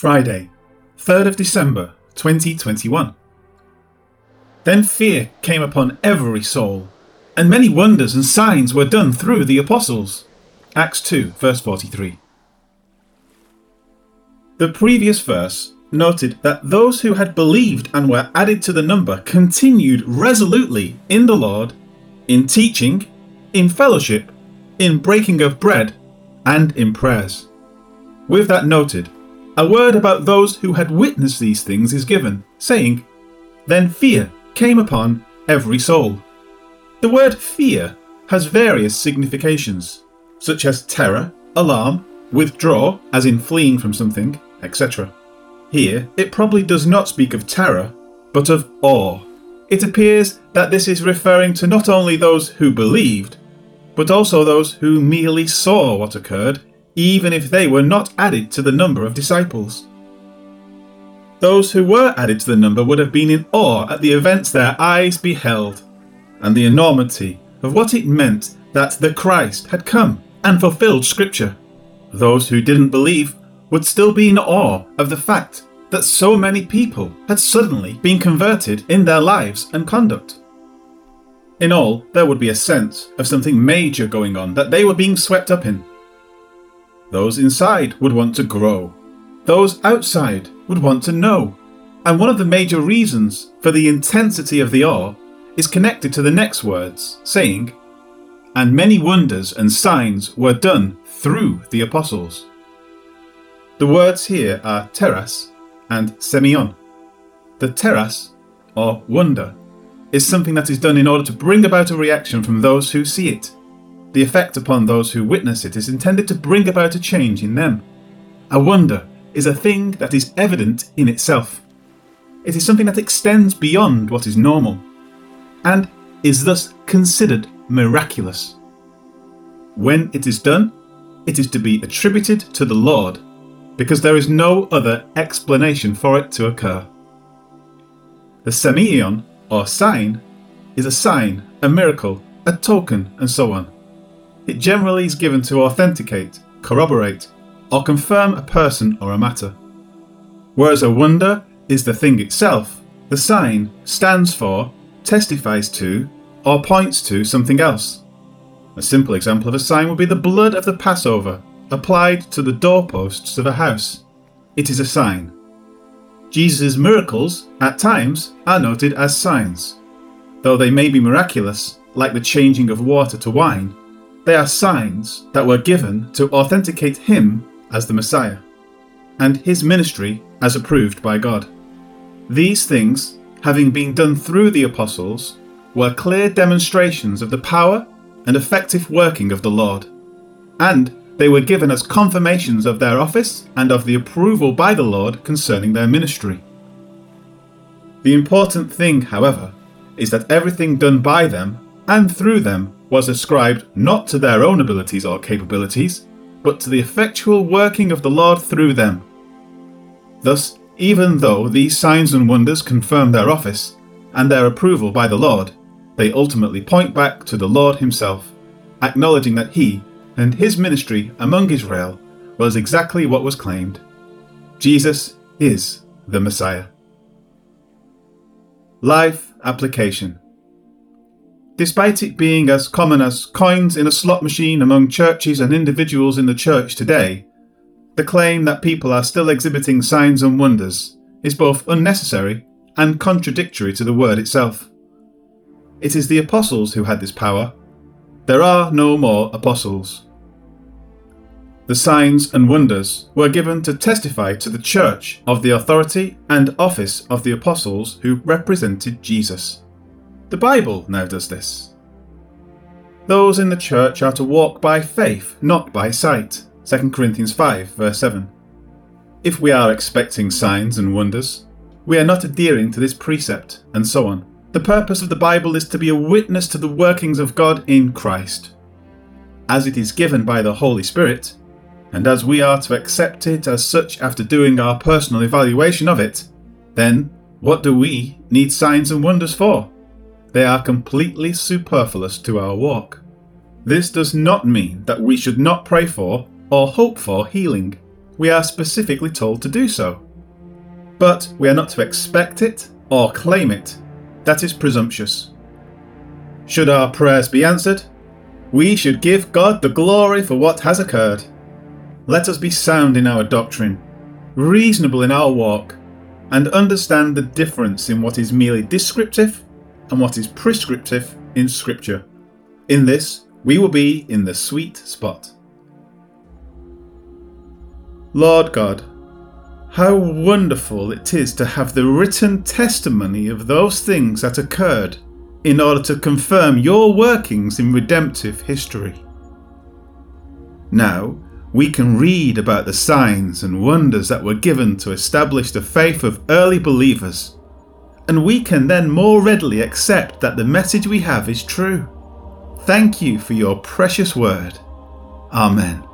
Friday, 3rd of December 2021. Then fear came upon every soul, and many wonders and signs were done through the apostles. Acts 2, verse 43. The previous verse noted that those who had believed and were added to the number continued resolutely in the Lord, in teaching, in fellowship, in breaking of bread, and in prayers. With that noted, a word about those who had witnessed these things is given, saying, Then fear came upon every soul. The word fear has various significations, such as terror, alarm, withdraw, as in fleeing from something, etc. Here, it probably does not speak of terror, but of awe. It appears that this is referring to not only those who believed, but also those who merely saw what occurred, even if they were not added to the number of disciples. Those who were added to the number would have been in awe at the events their eyes beheld, and the enormity of what it meant that the Christ had come and fulfilled Scripture. Those who didn't believe would still be in awe of the fact that so many people had suddenly been converted in their lives and conduct. In all, there would be a sense of something major going on that they were being swept up in. Those inside would want to grow. Those outside would want to know. And one of the major reasons for the intensity of the awe is connected to the next words, saying, And many wonders and signs were done through the apostles. The words here are teras and semeion. The teras, or wonder, is something that is done in order to bring about a reaction from those who see it. The effect upon those who witness it is intended to bring about a change in them. A wonder is a thing that is evident in itself. It is something that extends beyond what is normal, and is thus considered miraculous. When it is done, it is to be attributed to the Lord because there is no other explanation for it to occur. The semeion, or sign, is a sign, a miracle, a token, and so on. It generally is given to authenticate, corroborate, or confirm a person or a matter. Whereas a wonder is the thing itself, the sign stands for, testifies to, or points to something else. A simple example of a sign would be the blood of the Passover applied to the doorposts of a house. It is a sign. Jesus' miracles, at times, are noted as signs. Though they may be miraculous, like the changing of water to wine, they are signs that were given to authenticate him as the Messiah, and his ministry as approved by God. These things, having been done through the apostles, were clear demonstrations of the power and effective working of the Lord, and they were given as confirmations of their office and of the approval by the Lord concerning their ministry. The important thing, however, is that everything done by them and through them was ascribed not to their own abilities or capabilities, but to the effectual working of the Lord through them. Thus, even though these signs and wonders confirm their office and their approval by the Lord, they ultimately point back to the Lord Himself, acknowledging that He and his ministry among Israel was exactly what was claimed Jesus is the Messiah. Life application. Despite it being as common as coins in a slot machine among churches and individuals in the church today, the claim that people are still exhibiting signs and wonders is both unnecessary and contradictory to the word itself. It is the apostles who had this power. There are no more apostles the signs and wonders were given to testify to the church of the authority and office of the apostles who represented Jesus. The Bible now does this. Those in the church are to walk by faith, not by sight. 2 Corinthians 5, verse 7. If we are expecting signs and wonders, we are not adhering to this precept, and so on. The purpose of the Bible is to be a witness to the workings of God in Christ. As it is given by the Holy Spirit, and as we are to accept it as such after doing our personal evaluation of it, then what do we need signs and wonders for? They are completely superfluous to our walk. This does not mean that we should not pray for or hope for healing. we are specifically told to do so. But we are not to expect it or claim it. That is presumptuous. Should our prayers be answered, we should give God the glory for what has occurred. Let us be sound in our doctrine, reasonable in our walk, and understand the difference in what is merely descriptive and what is prescriptive in Scripture. In this, we will be in the sweet spot. Lord God, how wonderful it is to have the written testimony of those things that occurred in order to confirm your workings in redemptive history. Now, we can read about the signs and wonders that were given to establish the faith of early believers, and we can then more readily accept that the message we have is true. Thank you for your precious word. Amen.